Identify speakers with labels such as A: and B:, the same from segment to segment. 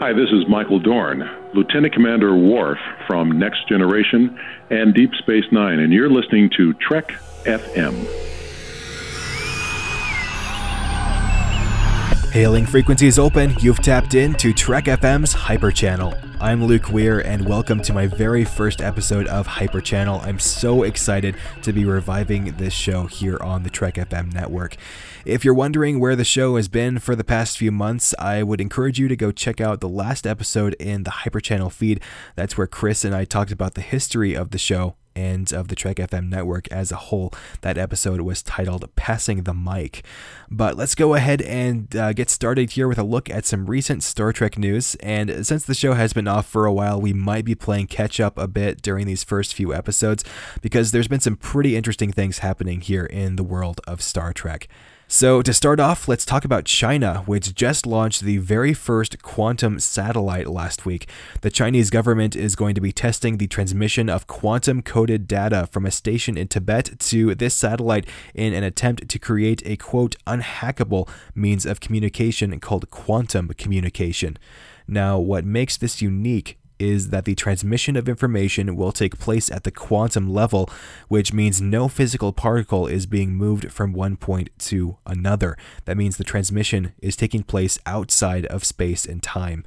A: Hi, this is Michael Dorn, Lieutenant Commander Worf from Next Generation and Deep Space Nine, and you're listening to Trek FM.
B: Hailing frequencies open, you've tapped into Trek FM's Hyper Channel. I'm Luke Weir, and welcome to my very first episode of Hyper Channel. I'm so excited to be reviving this show here on the Trek FM network. If you're wondering where the show has been for the past few months, I would encourage you to go check out the last episode in the Hyper Channel feed. That's where Chris and I talked about the history of the show and of the Trek FM network as a whole. That episode was titled Passing the Mic. But let's go ahead and uh, get started here with a look at some recent Star Trek news. And since the show has been off for a while, we might be playing catch up a bit during these first few episodes because there's been some pretty interesting things happening here in the world of Star Trek. So, to start off, let's talk about China, which just launched the very first quantum satellite last week. The Chinese government is going to be testing the transmission of quantum coded data from a station in Tibet to this satellite in an attempt to create a quote unhackable means of communication called quantum communication. Now, what makes this unique is that the transmission of information will take place at the quantum level, which means no physical particle is being moved from one point to another. That means the transmission is taking place outside of space and time.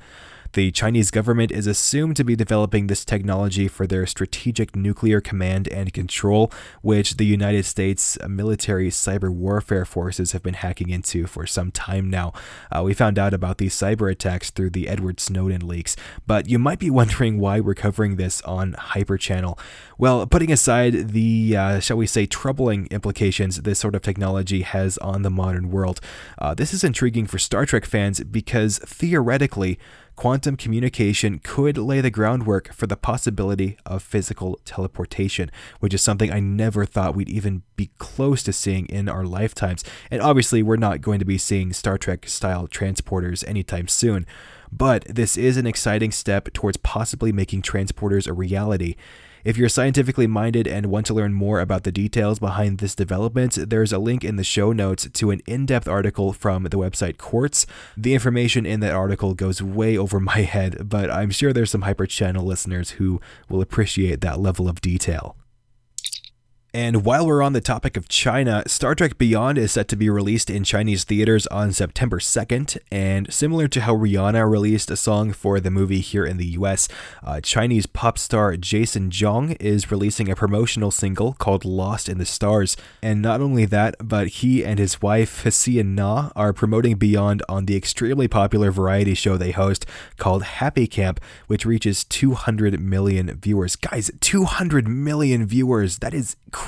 B: The Chinese government is assumed to be developing this technology for their strategic nuclear command and control, which the United States military cyber warfare forces have been hacking into for some time now. Uh, we found out about these cyber attacks through the Edward Snowden leaks, but you might be wondering why we're covering this on Hyper Channel. Well, putting aside the, uh, shall we say, troubling implications this sort of technology has on the modern world, uh, this is intriguing for Star Trek fans because theoretically, quantum communication could lay the groundwork for the possibility of physical teleportation, which is something I never thought we'd even be close to seeing in our lifetimes. And obviously, we're not going to be seeing Star Trek style transporters anytime soon. But this is an exciting step towards possibly making transporters a reality. If you're scientifically minded and want to learn more about the details behind this development, there's a link in the show notes to an in depth article from the website Quartz. The information in that article goes way over my head, but I'm sure there's some Hyper Channel listeners who will appreciate that level of detail. And while we're on the topic of China, Star Trek Beyond is set to be released in Chinese theaters on September 2nd. And similar to how Rihanna released a song for the movie here in the US, uh, Chinese pop star Jason Zhang is releasing a promotional single called Lost in the Stars. And not only that, but he and his wife, Hsian Na, are promoting Beyond on the extremely popular variety show they host called Happy Camp, which reaches 200 million viewers. Guys, 200 million viewers! That is crazy.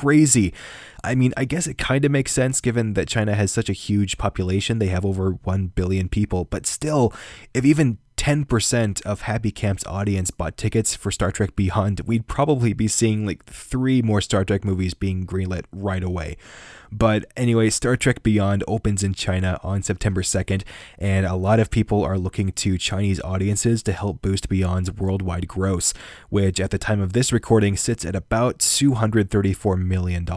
B: I mean, I guess it kind of makes sense given that China has such a huge population. They have over 1 billion people. But still, if even 10% of Happy Camp's audience bought tickets for Star Trek Beyond, we'd probably be seeing like three more Star Trek movies being greenlit right away. But anyway, Star Trek Beyond opens in China on September 2nd, and a lot of people are looking to Chinese audiences to help boost Beyond's worldwide gross, which at the time of this recording sits at about $234 million.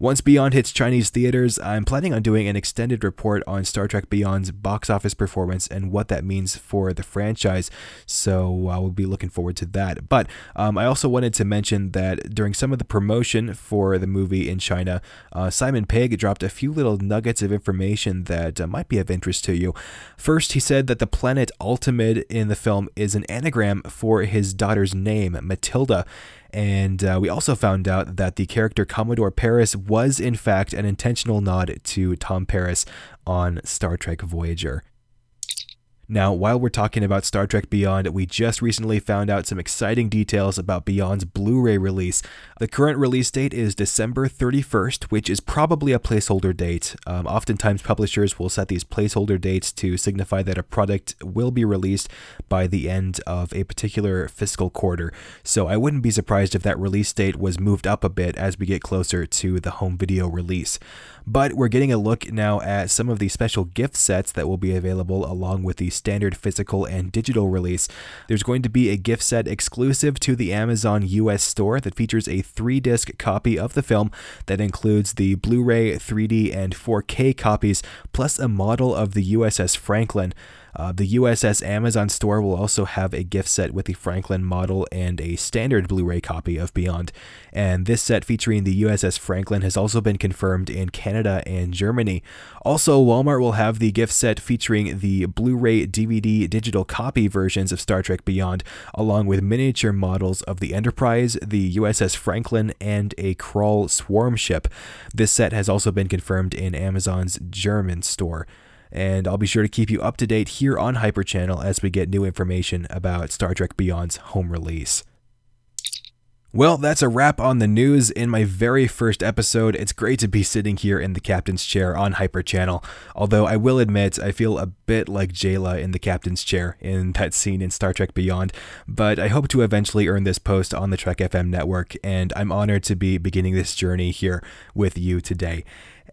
B: Once Beyond hits Chinese theaters, I'm planning on doing an extended report on Star Trek Beyond's box office performance and what that means for the franchise, so I will be looking forward to that. But um, I also wanted to mention that during some of the promotion for the movie in China, uh, Pegg dropped a few little nuggets of information that uh, might be of interest to you. First, he said that the planet Altamid in the film is an anagram for his daughter's name, Matilda. And uh, we also found out that the character Commodore Paris was, in fact, an intentional nod to Tom Paris on Star Trek Voyager. Now, while we're talking about Star Trek Beyond, we just recently found out some exciting details about Beyond's Blu ray release. The current release date is December 31st, which is probably a placeholder date. Um, oftentimes, publishers will set these placeholder dates to signify that a product will be released by the end of a particular fiscal quarter. So I wouldn't be surprised if that release date was moved up a bit as we get closer to the home video release. But we're getting a look now at some of the special gift sets that will be available along with the standard physical and digital release. There's going to be a gift set exclusive to the Amazon US store that features a three disc copy of the film that includes the Blu ray, 3D, and 4K copies, plus a model of the USS Franklin. Uh, the USS Amazon store will also have a gift set with the Franklin model and a standard Blu ray copy of Beyond. And this set featuring the USS Franklin has also been confirmed in Canada and Germany. Also, Walmart will have the gift set featuring the Blu ray DVD digital copy versions of Star Trek Beyond, along with miniature models of the Enterprise, the USS Franklin, and a Krall swarm ship. This set has also been confirmed in Amazon's German store and I'll be sure to keep you up to date here on Hyper Channel as we get new information about Star Trek Beyond's home release. Well, that's a wrap on the news in my very first episode. It's great to be sitting here in the captain's chair on Hyper Channel. Although I will admit, I feel a bit like Jaylah in the captain's chair in that scene in Star Trek Beyond. But I hope to eventually earn this post on the Trek FM network, and I'm honored to be beginning this journey here with you today.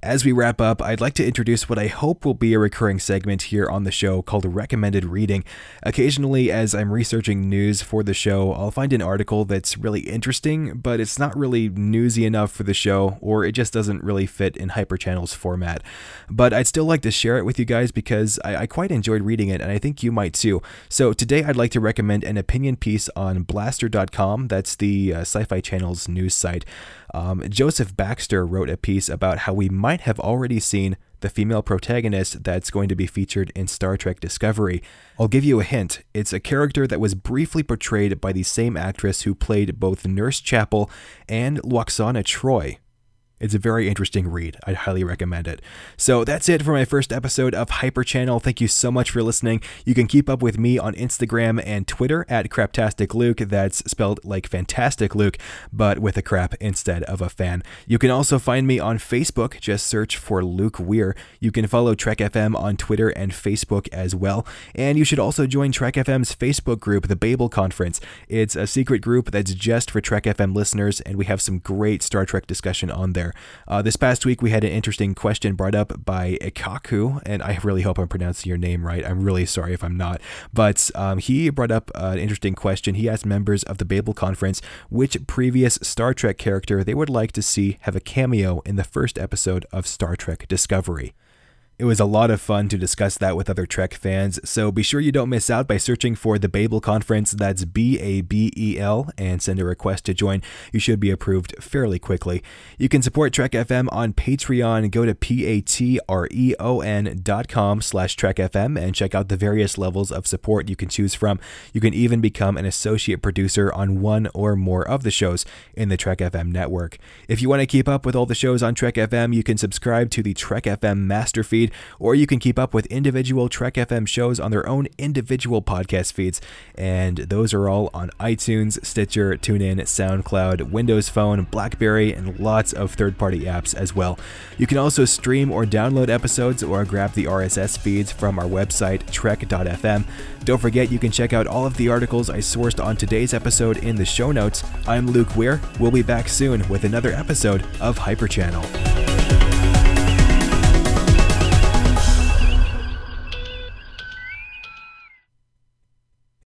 B: As we wrap up, I'd like to introduce what I hope will be a recurring segment here on the show called Recommended Reading. Occasionally, as I'm researching news for the show, I'll find an article that's really interesting, but it's not really newsy enough for the show, or it just doesn't really fit in Hyperchannel's format. But I'd still like to share it with you guys because I, I quite enjoyed reading it, and I think you might too. So today, I'd like to recommend an opinion piece on Blastr.com. that's the uh, Sci Fi Channel's news site. Um, Joseph Baxter wrote a piece about how we might have already seen the female protagonist that's going to be featured in Star Trek Discovery. I'll give you a hint it's a character that was briefly portrayed by the same actress who played both Nurse Chapel and Lwaxana Troi. It's a very interesting read. I'd highly recommend it. So that's it for my first episode of Hyper Channel. Thank you so much for listening. You can keep up with me on Instagram and Twitter at Craptastic Luke. That's spelled like Fantastic Luke, but with a crap instead of a fan. You can also find me on Facebook. Just search for Luke Weir. You can follow Trek FM on Twitter and Facebook as well. And you should also join Trek FM's Facebook group, the Babel Conference. It's a secret group that's just for Trek FM listeners, and we have some great Star Trek discussion on there there. Uh, this past week, we had an interesting question brought up by Ikaku, and I really hope I'm pronouncing your name right. I'm really sorry if I'm not. But um, he brought up an interesting question. He asked members of the Babel Conference which previous Star Trek character they would like to see have a cameo in the first episode of Star Trek Discovery. It was a lot of fun to discuss that with other Trek fans, so be sure you don't miss out by searching for the Babel Conference, that's B A B E L, and send a request to join. You should be approved fairly quickly. You can support Trek FM on Patreon. Go to p-a-t-r-e-o-n dot com slash Trek FM and check out the various levels of support you can choose from. You can even become an associate producer on one or more of the shows in the Trek FM network. If you want to keep up with all the shows on Trek FM, you can subscribe to the Trek FM master feed feed, or you can keep up with individual Trek FM shows on their own individual podcast feeds. And those are all on iTunes, Stitcher, TuneIn, SoundCloud, Windows Phone, Blackberry, and lots of third party apps as well. You can also stream or download episodes or grab the RSS feeds from our website, trek.fm. Don't forget, you can check out all of the articles I sourced on today's episode in the show notes. I'm Luke Weir. We'll be back soon with another episode of Hyper Channel.